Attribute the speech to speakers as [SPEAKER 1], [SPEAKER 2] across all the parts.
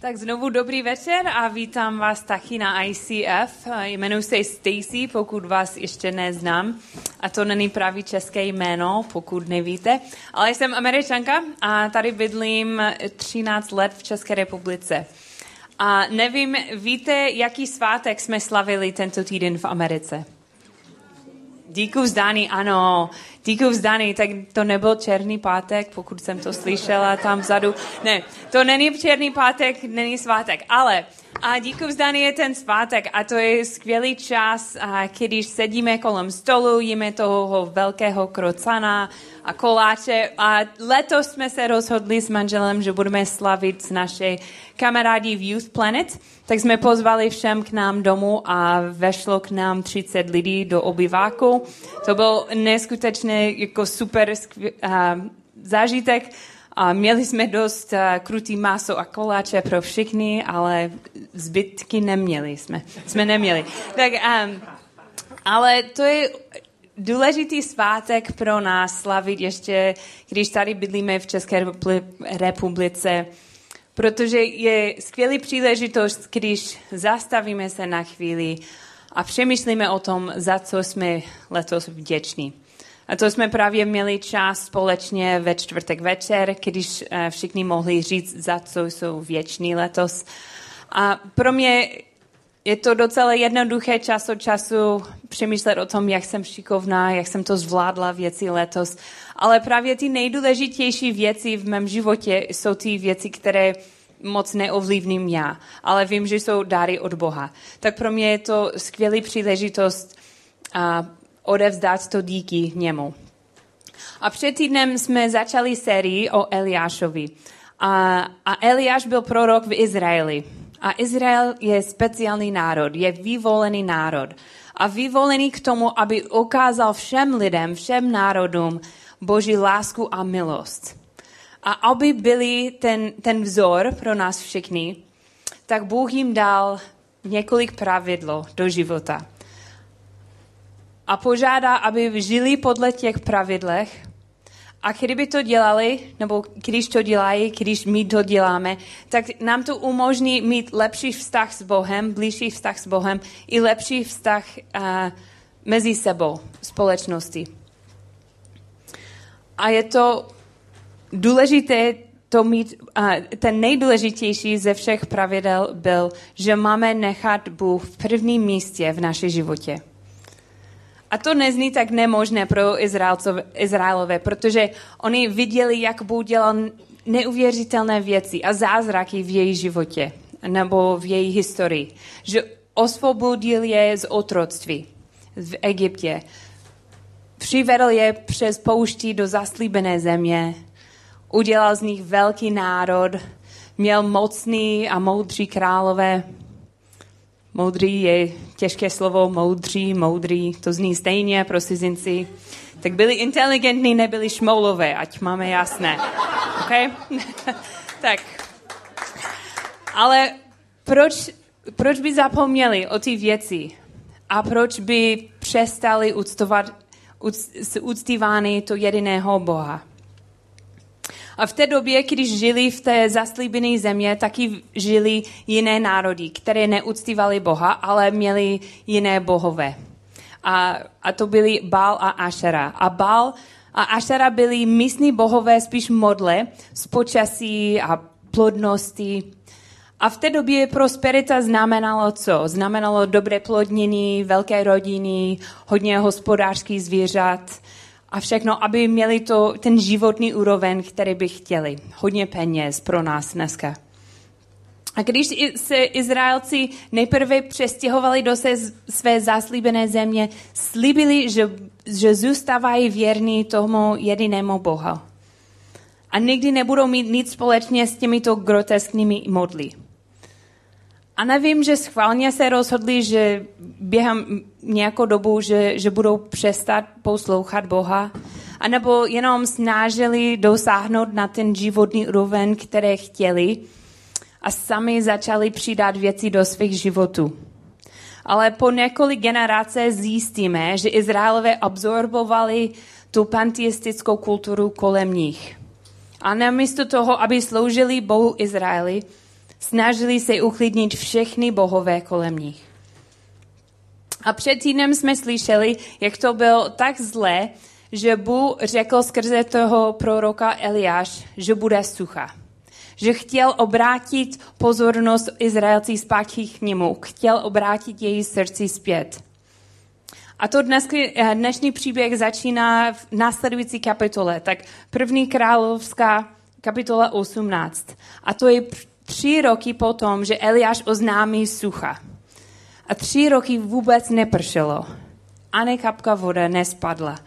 [SPEAKER 1] Tak znovu dobrý večer a vítám vás taky na ICF. Jmenuji se Stacy, pokud vás ještě neznám. A to není pravý české jméno, pokud nevíte. Ale jsem američanka a tady bydlím 13 let v České republice. A nevím, víte, jaký svátek jsme slavili tento týden v Americe? Díku vzdání, ano. Díku vzdání, tak to nebyl černý pátek, pokud jsem to slyšela tam vzadu. Ne, to není černý pátek, není svátek, ale a díku vzdání je ten svátek a to je skvělý čas, a když sedíme kolem stolu, jíme toho velkého krocana a koláče a letos jsme se rozhodli s manželem, že budeme slavit s naše kamarádi v Youth Planet, tak jsme pozvali všem k nám domů a vešlo k nám 30 lidí do obyváku. To byl neskutečně jako super skvěl, uh, zážitek. A měli jsme dost uh, krutý maso a koláče pro všechny, ale zbytky neměli jsme. Jsme neměli. Tak, um, ale to je důležitý svátek pro nás slavit ještě, když tady bydlíme v České republice protože je skvělý příležitost, když zastavíme se na chvíli a přemýšlíme o tom, za co jsme letos vděční. A to jsme právě měli čas společně ve čtvrtek večer, když eh, všichni mohli říct, za co jsou věční letos. A pro mě je to docela jednoduché čas od času přemýšlet o tom, jak jsem šikovná, jak jsem to zvládla věci letos. Ale právě ty nejdůležitější věci v mém životě jsou ty věci, které moc neovlivním já, ale vím, že jsou dáry od Boha. Tak pro mě je to skvělý příležitost a odevzdat to díky němu. A před týdnem jsme začali sérii o Eliášovi. A, a Eliáš byl prorok v Izraeli. A Izrael je speciální národ, je vyvolený národ. A vyvolený k tomu, aby ukázal všem lidem, všem národům Boží lásku a milost. A aby byli ten, ten vzor pro nás všechny, tak Bůh jim dal několik pravidlo do života. A požádá, aby žili podle těch pravidlech a kdyby to dělali, nebo když to dělají, když my to děláme, tak nám to umožní mít lepší vztah s Bohem, blížší vztah s Bohem i lepší vztah uh, mezi sebou, společnosti. A je to důležité to mít, uh, ten nejdůležitější ze všech pravidel byl, že máme nechat Bůh v prvním místě v našem životě. A to nezní tak nemožné pro Izraelové, protože oni viděli, jak Bůh dělal neuvěřitelné věci a zázraky v její životě nebo v její historii. Že osvobodil je z otroctví v Egyptě. Přivedl je přes pouští do zaslíbené země. Udělal z nich velký národ. Měl mocný a moudří králové Moudrý je těžké slovo, moudří, moudrý, to zní stejně pro cizinci. Tak byli inteligentní, nebyli šmoulové, ať máme jasné. OK? tak. Ale proč, proč by zapomněli o ty věci? A proč by přestali úctovat, úctívány to jediného Boha? A v té době, když žili v té zaslíbené země, taky žili jiné národy, které neúctívali Boha, ale měli jiné bohové. A, a to byli Bál a Ašera. A Bál a Ašera byli místní bohové spíš modle z počasí a plodnosti. A v té době prosperita znamenalo co? Znamenalo dobré plodnění, velké rodiny, hodně hospodářských zvířat, a všechno, aby měli to, ten životní úroveň, který by chtěli. Hodně peněz pro nás dneska. A když se Izraelci nejprve přestěhovali do se své zaslíbené země, slíbili, že, že zůstávají věrní tomu jedinému Bohu. A nikdy nebudou mít nic společně s těmito grotesknými modly. A nevím, že schválně se rozhodli, že během nějakou dobu, že, že budou přestat poslouchat Boha, anebo jenom snažili dosáhnout na ten životní úroveň, které chtěli a sami začali přidat věci do svých životů. Ale po několik generace zjistíme, že Izraelové absorbovali tu panteistickou kulturu kolem nich. A namísto toho, aby sloužili Bohu Izraeli, Snažili se uklidnit všechny bohové kolem nich. A před týdnem jsme slyšeli, jak to bylo tak zlé, že Bůh řekl skrze toho proroka Eliáš, že bude sucha. Že chtěl obrátit pozornost Izraelcí zpátky k němu. Chtěl obrátit její srdci zpět. A to dnes, eh, dnešní příběh začíná v následující kapitole. Tak první královská kapitola 18. A to je tři roky potom, že Eliáš oznámí sucha. A tři roky vůbec nepršelo. Ani kapka vody nespadla.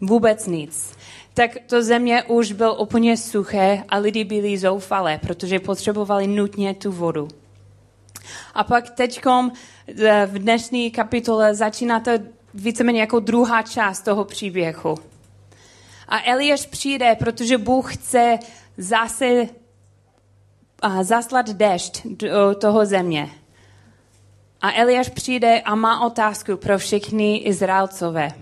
[SPEAKER 1] Vůbec nic. Tak to země už byl úplně suché a lidi byli zoufalé, protože potřebovali nutně tu vodu. A pak teďkom eh, v dnešní kapitole začíná to víceméně jako druhá část toho příběhu. A Eliáš přijde, protože Bůh chce zase zaslat dešť do toho země. A Eliáš přijde a má otázku pro všechny Izraelcové.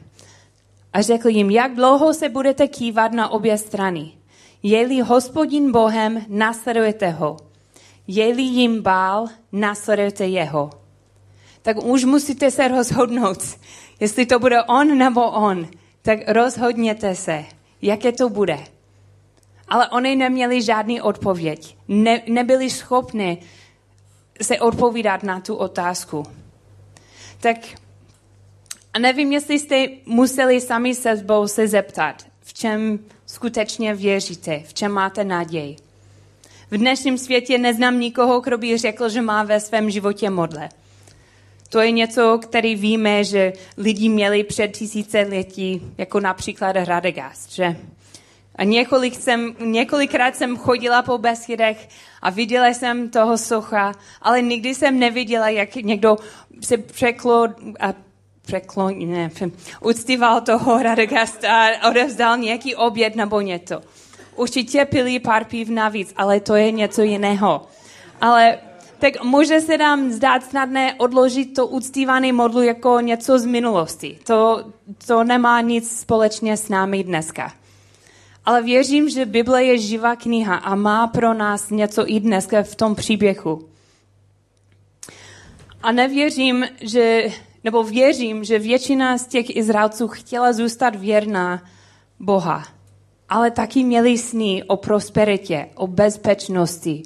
[SPEAKER 1] A řekl jim, jak dlouho se budete kývat na obě strany. Je-li hospodin Bohem, nasledujete ho. Je-li jim bál, nasledujete jeho. Tak už musíte se rozhodnout, jestli to bude on nebo on. Tak rozhodněte se, jaké to bude. Ale oni neměli žádný odpověď. Ne, nebyli schopni se odpovídat na tu otázku. Tak a nevím, jestli jste museli sami se sebou se zeptat, v čem skutečně věříte, v čem máte naději. V dnešním světě neznám nikoho, kdo by řekl, že má ve svém životě modle. To je něco, který víme, že lidi měli před tisíce letí, jako například Radegast, že? A několik jsem, několikrát jsem chodila po Beskydech a viděla jsem toho socha, ale nikdy jsem neviděla, jak někdo se překlo a překlo, ne, uctíval toho Radegasta a odevzdal nějaký oběd nebo něco. Určitě pili pár piv navíc, ale to je něco jiného. Ale tak může se nám zdát snadné odložit to uctívaný modlu jako něco z minulosti. To, to nemá nic společně s námi dneska. Ale věřím, že Bible je živá kniha a má pro nás něco i dneska v tom příběhu. A nevěřím, že, nebo věřím, že většina z těch Izraelců chtěla zůstat věrná Boha, ale taky měli sny o prosperitě, o bezpečnosti,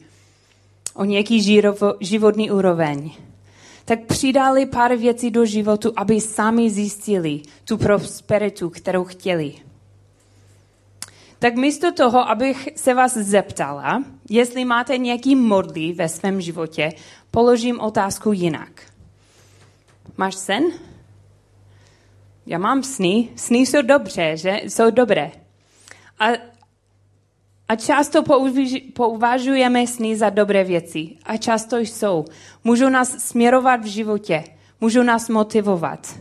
[SPEAKER 1] o nějaký životní úroveň. Tak přidali pár věcí do životu, aby sami zjistili tu prosperitu, kterou chtěli. Tak místo toho, abych se vás zeptala, jestli máte nějaký modlí ve svém životě, položím otázku jinak. Máš sen? Já mám sny. Sny jsou dobře, že? Jsou dobré. A, a často pouvažujeme sny za dobré věci. A často jsou. Můžou nás směrovat v životě. Můžou nás motivovat.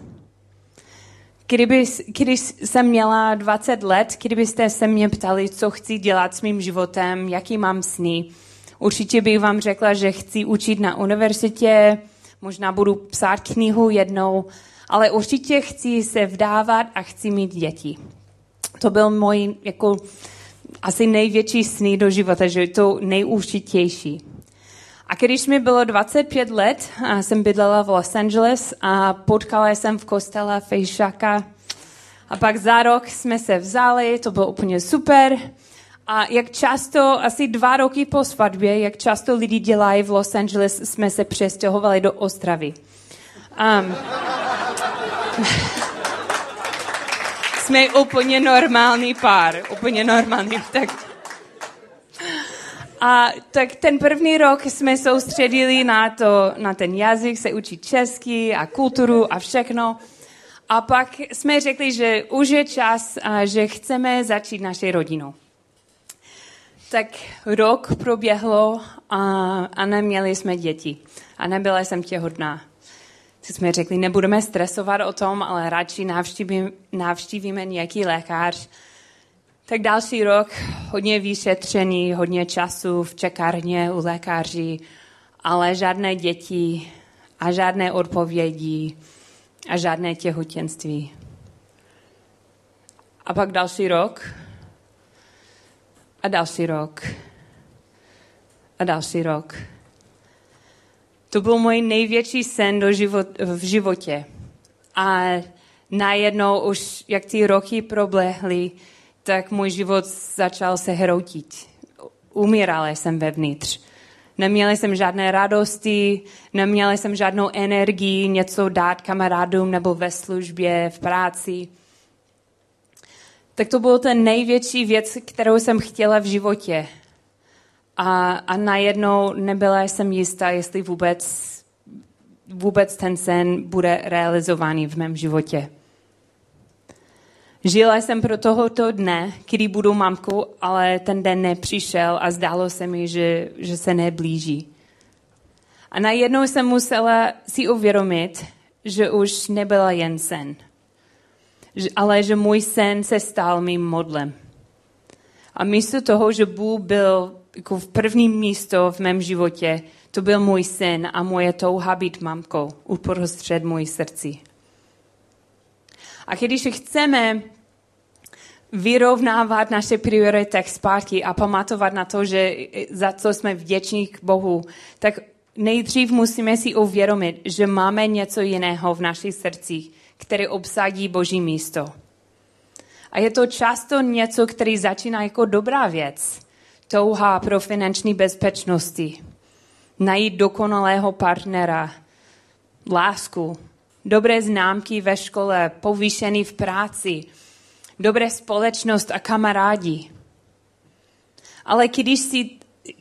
[SPEAKER 1] Kdyby, když jsem měla 20 let, kdybyste se mě ptali, co chci dělat s mým životem, jaký mám sny, určitě bych vám řekla, že chci učit na univerzitě, možná budu psát knihu jednou, ale určitě chci se vdávat a chci mít děti. To byl můj jako asi největší sny do života, že je to nejúrčitější. A když mi bylo 25 let, jsem bydlela v Los Angeles a potkala jsem v kostele Fejšaka. A pak za rok jsme se vzali, to bylo úplně super. A jak často, asi dva roky po svatbě, jak často lidi dělají v Los Angeles, jsme se přestěhovali do Ostravy. Um, jsme úplně normální pár, úplně normální. Tak a tak ten první rok jsme soustředili na, to, na ten jazyk, se učit česky a kulturu a všechno. A pak jsme řekli, že už je čas, a že chceme začít naší rodinou. Tak rok proběhlo a, a neměli jsme děti. A nebyla jsem těhotná. Tak jsme řekli, nebudeme stresovat o tom, ale radši navštívíme, navštívíme nějaký lékař, tak další rok, hodně vyšetření, hodně času v čekárně u lékaři, ale žádné děti a žádné odpovědi a žádné těhotenství. A pak další rok a další rok a další rok To byl můj největší sen do život, v životě. A najednou už, jak ty roky proběhly, tak můj život začal se hroutit. Umírala jsem vevnitř. Neměla jsem žádné radosti, neměla jsem žádnou energii něco dát kamarádům nebo ve službě, v práci. Tak to bylo ten největší věc, kterou jsem chtěla v životě. A, a najednou nebyla jsem jistá, jestli vůbec, vůbec ten sen bude realizovaný v mém životě. Žila jsem pro tohoto dne, kdy budu mamkou, ale ten den nepřišel a zdálo se mi, že, že se neblíží. A najednou jsem musela si uvědomit, že už nebyla jen sen, ale že můj sen se stal mým modlem. A místo toho, že Bůh byl jako v prvním místo v mém životě, to byl můj sen a moje touha být mamkou uprostřed můj srdci. A když chceme vyrovnávat naše priority zpátky a pamatovat na to, že za co jsme vděční k Bohu, tak nejdřív musíme si uvědomit, že máme něco jiného v našich srdcích, které obsadí Boží místo. A je to často něco, který začíná jako dobrá věc. Touha pro finanční bezpečnosti. Najít dokonalého partnera. Lásku. Dobré známky ve škole. Povýšený v práci dobré společnost a kamarádi. Ale když, si,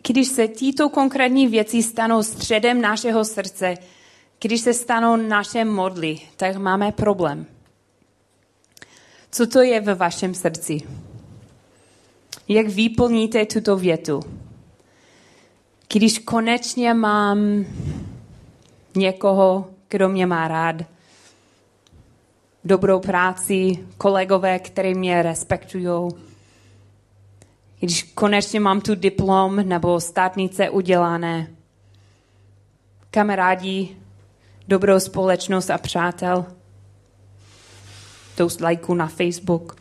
[SPEAKER 1] když se tyto konkrétní věci stanou středem našeho srdce, když se stanou naše modly, tak máme problém. Co to je ve vašem srdci? Jak vyplníte tuto větu? Když konečně mám někoho, kdo mě má rád, dobrou práci, kolegové, které mě respektují. Když konečně mám tu diplom nebo státnice udělané, kamarádi, dobrou společnost a přátel, dost lajků na Facebook.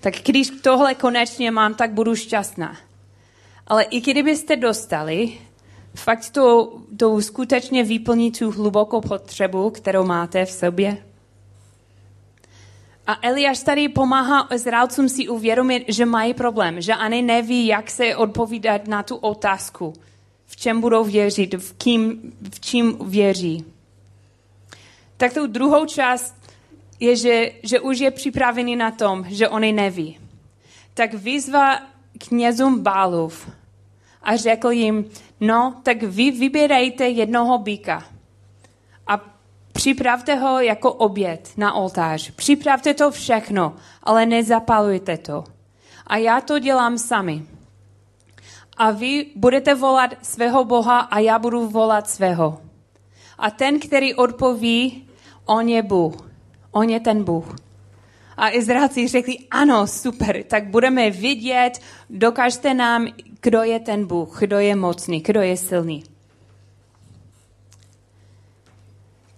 [SPEAKER 1] Tak když tohle konečně mám, tak budu šťastná. Ale i kdybyste dostali, fakt to, to skutečně vyplní tu hlubokou potřebu, kterou máte v sobě. A Eliáš tady pomáhá Izraelcům si uvědomit, že mají problém, že ani neví, jak se odpovídat na tu otázku, v čem budou věřit, v, kým, v čím věří. Tak tu druhou část je, že, že už je připravený na tom, že oni neví. Tak vyzva knězům Bálův a řekl jim, no, tak vy vybírejte jednoho býka Připravte ho jako oběd na oltář. Připravte to všechno, ale nezapalujte to. A já to dělám sami. A vy budete volat svého Boha a já budu volat svého. A ten, který odpoví, on je Bůh. On je ten Bůh. A Izraelci řekli, ano, super, tak budeme vidět, dokažte nám, kdo je ten Bůh, kdo je mocný, kdo je silný.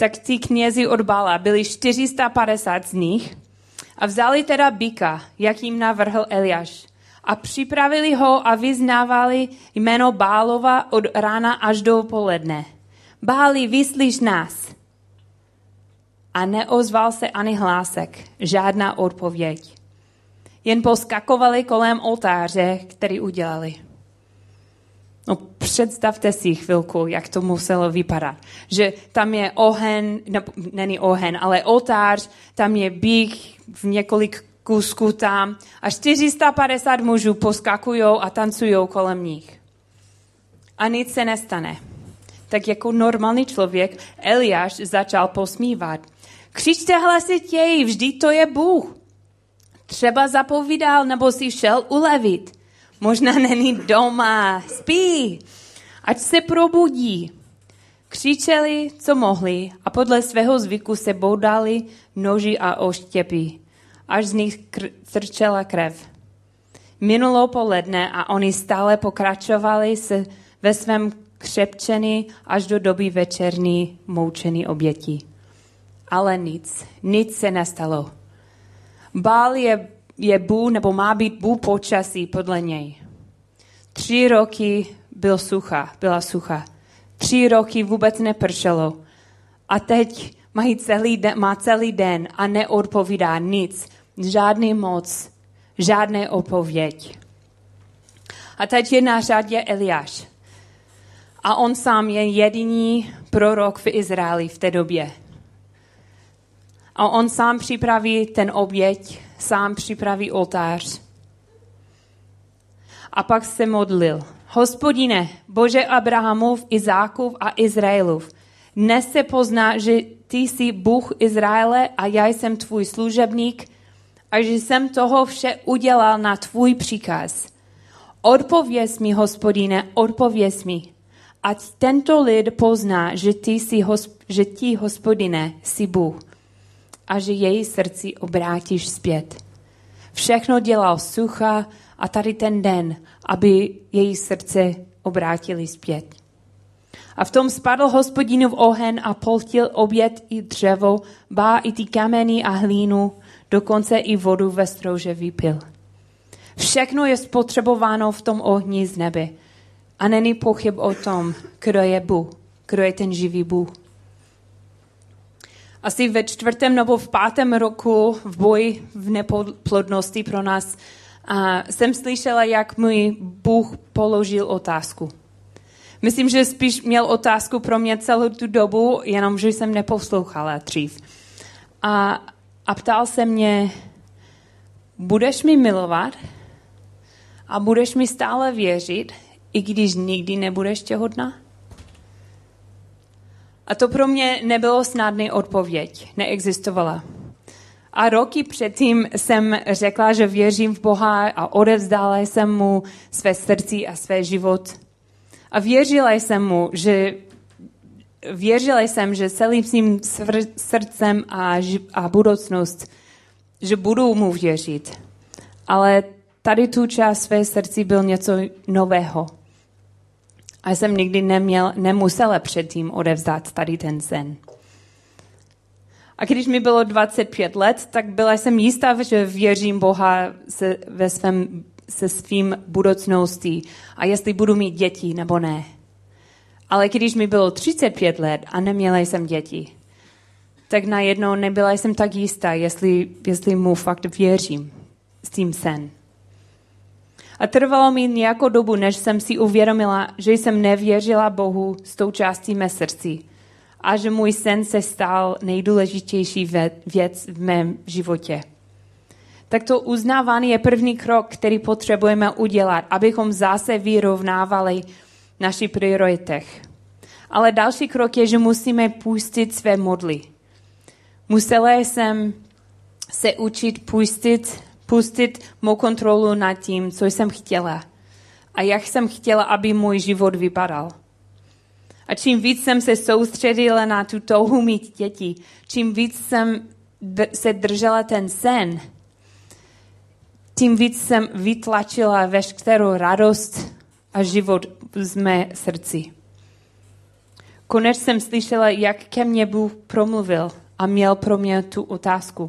[SPEAKER 1] Tak ti knězi od Bala byli 450 z nich a vzali teda byka, jak jim navrhl Eliáš. A připravili ho a vyznávali jméno Bálova od rána až do poledne. Báli, vyslíš nás. A neozval se ani hlásek, žádná odpověď. Jen poskakovali kolem oltáře, který udělali. No představte si chvilku, jak to muselo vypadat. Že tam je ohen, ne, není ohen, ale oltář, tam je bych v několik kusků tam a 450 mužů poskakují a tancují kolem nich. A nic se nestane. Tak jako normální člověk Eliáš začal posmívat. Křičte hlasitěji, vždy to je Bůh. Třeba zapovídal nebo si šel ulevit. Možná není doma, spí, ať se probudí. Křičeli, co mohli a podle svého zvyku se boudali noži a oštěpy, až z nich kr- trčela krev. Minulo poledne a oni stále pokračovali se ve svém křepčení až do doby večerní moučení oběti. Ale nic, nic se nestalo. Bál je je Bůh, nebo má být Bůh počasí podle něj. Tři roky byl sucha, byla sucha. tři roky vůbec nepršelo. A teď mají celý den, má celý den a neodpovídá nic. Žádný moc, žádné odpověď. A teď je na řadě Eliáš. A on sám je jediný prorok v Izraeli v té době. A on sám připraví ten oběť, sám připraví oltář. A pak se modlil. Hospodine, Bože Abrahamův, Izákův a Izraelův, dnes se pozná, že ty jsi Bůh Izraele a já jsem tvůj služebník a že jsem toho vše udělal na tvůj příkaz. Odpověz mi, hospodine, odpověz mi. Ať tento lid pozná, že ty, jsi, že ty, hospodine, jsi Bůh a že její srdci obrátíš zpět. Všechno dělal sucha a tady ten den, aby její srdce obrátili zpět. A v tom spadl hospodinův ohen a poltil oběd i dřevo, bá i ty kameny a hlínu, dokonce i vodu ve strouže vypil. Všechno je spotřebováno v tom ohni z nebe. A není pochyb o tom, kdo je Bůh, kdo je ten živý Bůh. Asi ve čtvrtém nebo v pátém roku v boji v neplodnosti pro nás a jsem slyšela, jak můj Bůh položil otázku. Myslím, že spíš měl otázku pro mě celou tu dobu, jenom že jsem neposlouchala dřív. A, a ptal se mě, budeš mi milovat a budeš mi stále věřit, i když nikdy nebudeš těhotná? A to pro mě nebylo snadný odpověď, neexistovala. A roky předtím jsem řekla, že věřím v Boha a odevzdala jsem mu své srdci a své život. A věřila jsem mu, že věřila jsem, že celým svým srdcem a, a budoucnost, že budu mu věřit. Ale tady tu část své srdci byl něco nového. A jsem nikdy neměl, nemusela předtím odevzdat tady ten sen. A když mi bylo 25 let, tak byla jsem jistá, že věřím Boha se, ve svém, se svým budoucností a jestli budu mít děti nebo ne. Ale když mi bylo 35 let a neměla jsem děti, tak najednou nebyla jsem tak jistá, jestli, jestli mu fakt věřím s tím sen. A trvalo mi nějakou dobu, než jsem si uvědomila, že jsem nevěřila Bohu s tou částí mé srdci a že můj sen se stal nejdůležitější věc v mém životě. Tak to uznávání je první krok, který potřebujeme udělat, abychom zase vyrovnávali naši prioritech. Ale další krok je, že musíme pustit své modly. Musela jsem se učit pustit, pustit mou kontrolu nad tím, co jsem chtěla a jak jsem chtěla, aby můj život vypadal. A čím víc jsem se soustředila na tu touhu mít děti, čím víc jsem se držela ten sen, tím víc jsem vytlačila veškerou radost a život z mé srdci. Konec jsem slyšela, jak ke mně Bůh promluvil a měl pro mě tu otázku.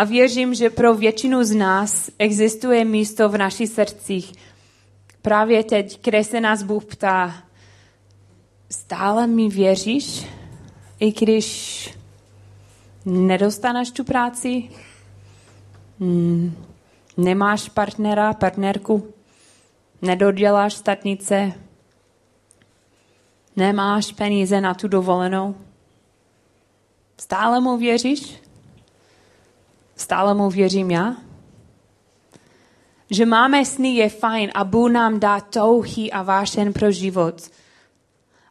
[SPEAKER 1] A věřím, že pro většinu z nás existuje místo v našich srdcích právě teď, kde se nás Bůh ptá, stále mi věříš, i když nedostaneš tu práci, hmm, nemáš partnera, partnerku, nedoděláš statnice, nemáš peníze na tu dovolenou. Stále mu věříš? Stále mu věřím já? Že máme sny je fajn a Bůh nám dá touhy a vášen pro život –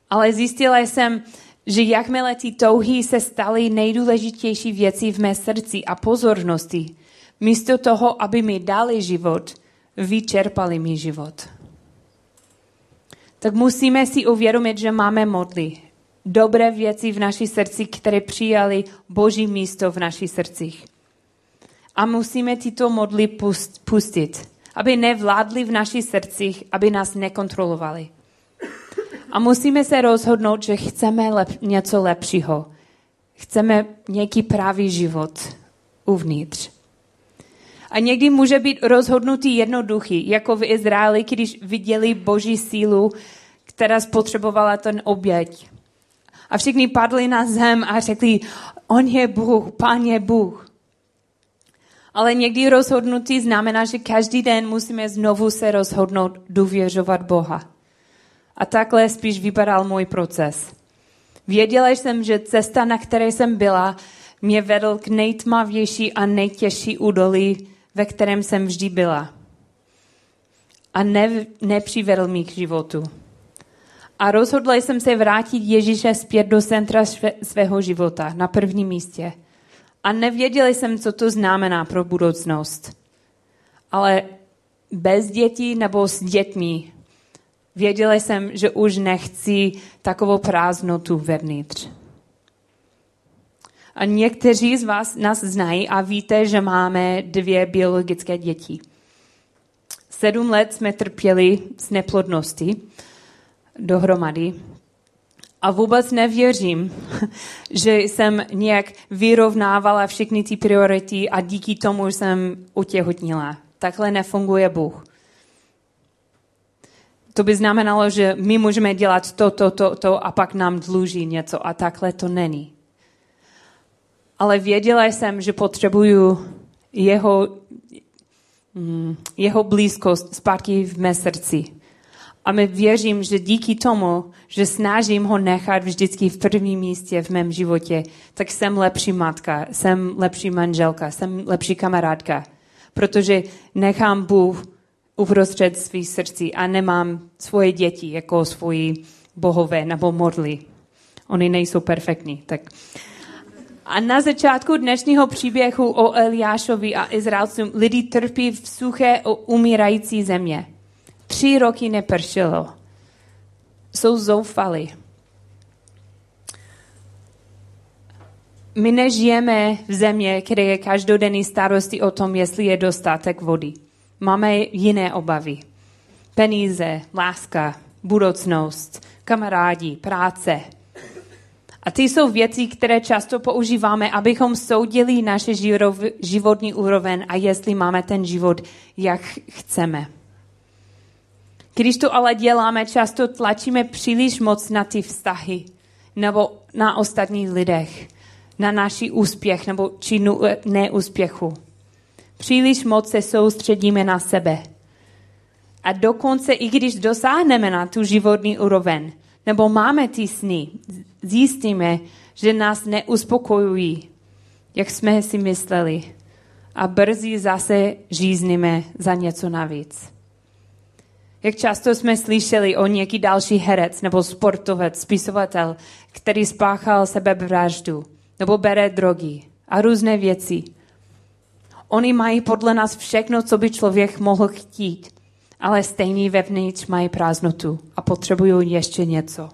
[SPEAKER 1] ale zjistila jsem, že jakmile ty touhy se staly nejdůležitější věci v mé srdci a pozornosti, místo toho, aby mi dali život, vyčerpali mi život. Tak musíme si uvědomit, že máme modly. Dobré věci v naší srdci, které přijali Boží místo v našich srdcích. A musíme tyto modly pustit, aby nevládly v našich srdcích, aby nás nekontrolovali. A musíme se rozhodnout, že chceme lep, něco lepšího. Chceme nějaký pravý život uvnitř. A někdy může být rozhodnutý jednoduchý, jako v Izraeli, když viděli boží sílu, která spotřebovala ten oběť. A všichni padli na zem a řekli, on je Bůh, pán je Bůh. Ale někdy rozhodnutí znamená, že každý den musíme znovu se rozhodnout důvěřovat Boha. A takhle spíš vypadal můj proces. Věděla jsem, že cesta, na které jsem byla, mě vedl k nejtmavější a nejtěžší údolí, ve kterém jsem vždy byla. A ne, nepřivedl mi k životu. A rozhodla jsem se vrátit Ježíše zpět do centra svého života, na prvním místě. A nevěděla jsem, co to znamená pro budoucnost. Ale bez dětí nebo s dětmi věděla jsem, že už nechci takovou prázdnotu vevnitř. A někteří z vás nás znají a víte, že máme dvě biologické děti. Sedm let jsme trpěli s neplodností dohromady. A vůbec nevěřím, že jsem nějak vyrovnávala všechny ty priority a díky tomu jsem utěhotnila. Takhle nefunguje Bůh. To by znamenalo, že my můžeme dělat to, to, to, to a pak nám dluží něco a takhle to není. Ale věděla jsem, že potřebuju jeho, mm, jeho blízkost zpátky v mé srdci. A my věřím, že díky tomu, že snažím ho nechat vždycky v prvním místě v mém životě, tak jsem lepší matka, jsem lepší manželka, jsem lepší kamarádka. Protože nechám Bůh uprostřed svých srdcí a nemám svoje děti jako svoji bohové nebo modly. Oni nejsou perfektní. Tak. A na začátku dnešního příběhu o Eliášovi a Izraelcům lidi trpí v suché o umírající země. Tři roky nepršelo. Jsou zoufali. My nežijeme v země, kde je každodenní starosti o tom, jestli je dostatek vody. Máme jiné obavy. Peníze, láska, budoucnost, kamarádi, práce. A ty jsou věci, které často používáme, abychom soudili naše životní úroveň a jestli máme ten život, jak chceme. Když to ale děláme, často tlačíme příliš moc na ty vztahy nebo na ostatní lidech, na naši úspěch nebo či neúspěchu. Příliš moc se soustředíme na sebe. A dokonce, i když dosáhneme na tu životní úroveň, nebo máme ty sny, zjistíme, že nás neuspokojují, jak jsme si mysleli. A brzy zase žízníme za něco navíc. Jak často jsme slyšeli o nějaký další herec nebo sportovec, spisovatel, který spáchal sebevraždu nebo bere drogy a různé věci. Oni mají podle nás všechno, co by člověk mohl chtít, ale stejný vevnitř mají prázdnotu a potřebují ještě něco.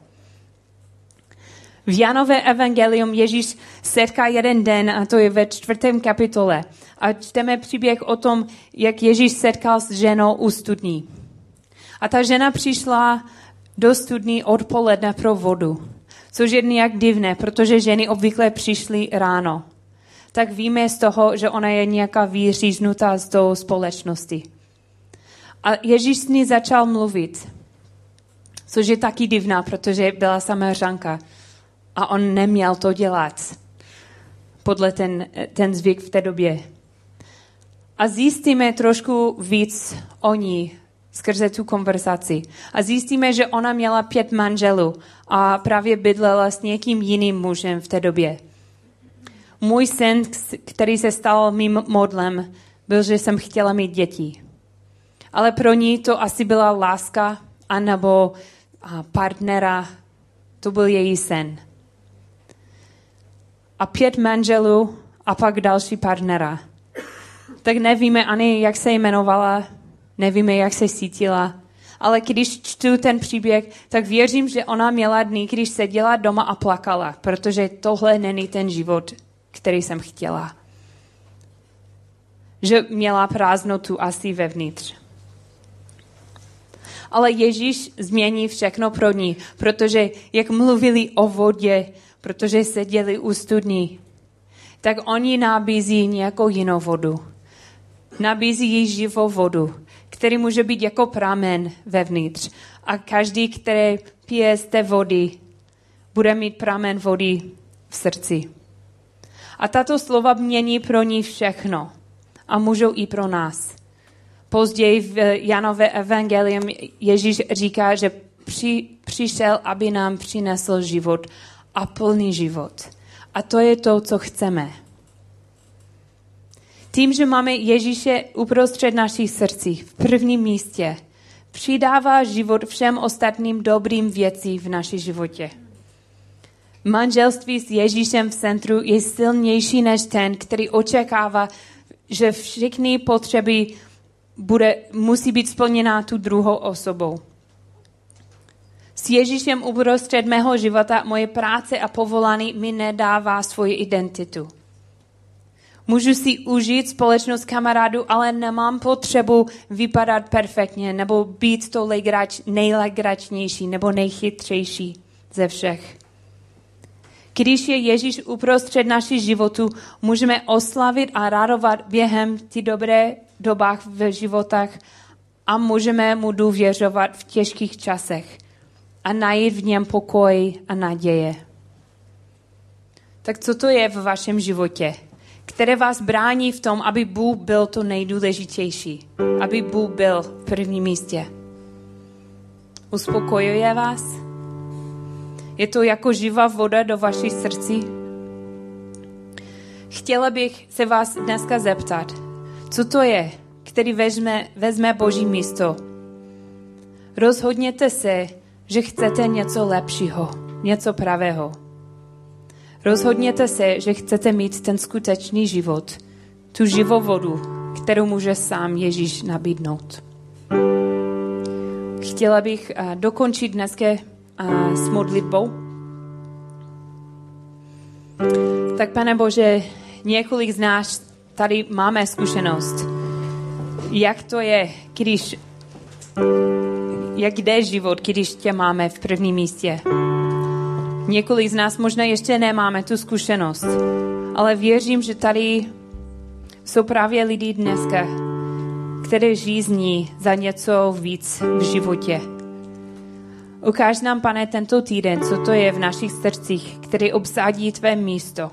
[SPEAKER 1] V Janové evangelium Ježíš setká jeden den, a to je ve čtvrtém kapitole. A čteme příběh o tom, jak Ježíš setkal s ženou u studní. A ta žena přišla do studní odpoledne pro vodu, což je nějak divné, protože ženy obvykle přišly ráno. Tak víme z toho, že ona je nějaká výříznutá z toho společnosti. A Ježíš s ní začal mluvit, což je taky divná, protože byla samařanka a on neměl to dělat podle ten, ten zvyk v té době. A zjistíme trošku víc o ní skrze tu konverzaci. A zjistíme, že ona měla pět manželů a právě bydlela s někým jiným mužem v té době. Můj sen, který se stal mým modlem, byl, že jsem chtěla mít děti. Ale pro ní to asi byla láska anebo partnera. To byl její sen. A pět manželů a pak další partnera. Tak nevíme ani, jak se jmenovala, nevíme, jak se cítila, ale když čtu ten příběh, tak věřím, že ona měla dny, když seděla doma a plakala, protože tohle není ten život, který jsem chtěla. Že měla prázdnotu asi vevnitř. Ale Ježíš změní všechno pro ní, protože jak mluvili o vodě, protože seděli u studní, tak oni nabízí nějakou jinou vodu. Nabízí jí živou vodu, který může být jako pramen vevnitř. A každý, který pije z té vody, bude mít pramen vody v srdci. A tato slova mění pro ní všechno. A můžou i pro nás. Později v Janové evangelium Ježíš říká, že při, přišel, aby nám přinesl život a plný život. A to je to, co chceme. Tím, že máme Ježíše uprostřed našich srdcí, v prvním místě, přidává život všem ostatním dobrým věcím v naší životě. Manželství s Ježíšem v centru je silnější než ten, který očekává, že všechny potřeby bude, musí být splněná tu druhou osobou. S Ježíšem uprostřed mého života moje práce a povolání mi nedává svoji identitu. Můžu si užít společnost kamarádů, ale nemám potřebu vypadat perfektně nebo být to legrač, nejlegračnější nebo nejchytřejší ze všech. Když je Ježíš uprostřed naší životu, můžeme oslavit a radovat během ty dobré dobách v životech a můžeme mu důvěřovat v těžkých časech a najít v něm pokoj a naděje. Tak co to je v vašem životě, které vás brání v tom, aby Bůh byl to nejdůležitější, aby Bůh byl v prvním místě? Uspokojuje vás? Je to jako živá voda do vaší srdci? Chtěla bych se vás dneska zeptat, co to je, který vezme, vezme Boží místo. Rozhodněte se, že chcete něco lepšího, něco pravého. Rozhodněte se, že chcete mít ten skutečný život, tu živou vodu, kterou může sám Ježíš nabídnout. Chtěla bych uh, dokončit dneska uh, s modlitbou. Tak, pane Bože, několik z nás tady máme zkušenost. Jak to je, když jak jde život, když tě máme v prvním místě. Několik z nás možná ještě nemáme tu zkušenost, ale věřím, že tady jsou právě lidi dneska, které žízní za něco víc v životě. Ukáž nám, pane, tento týden, co to je v našich srdcích, který obsádí tvé místo.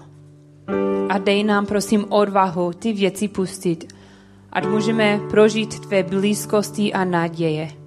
[SPEAKER 1] A dej nám, prosím, odvahu ty věci pustit, ať můžeme prožít tvé blízkosti a naděje.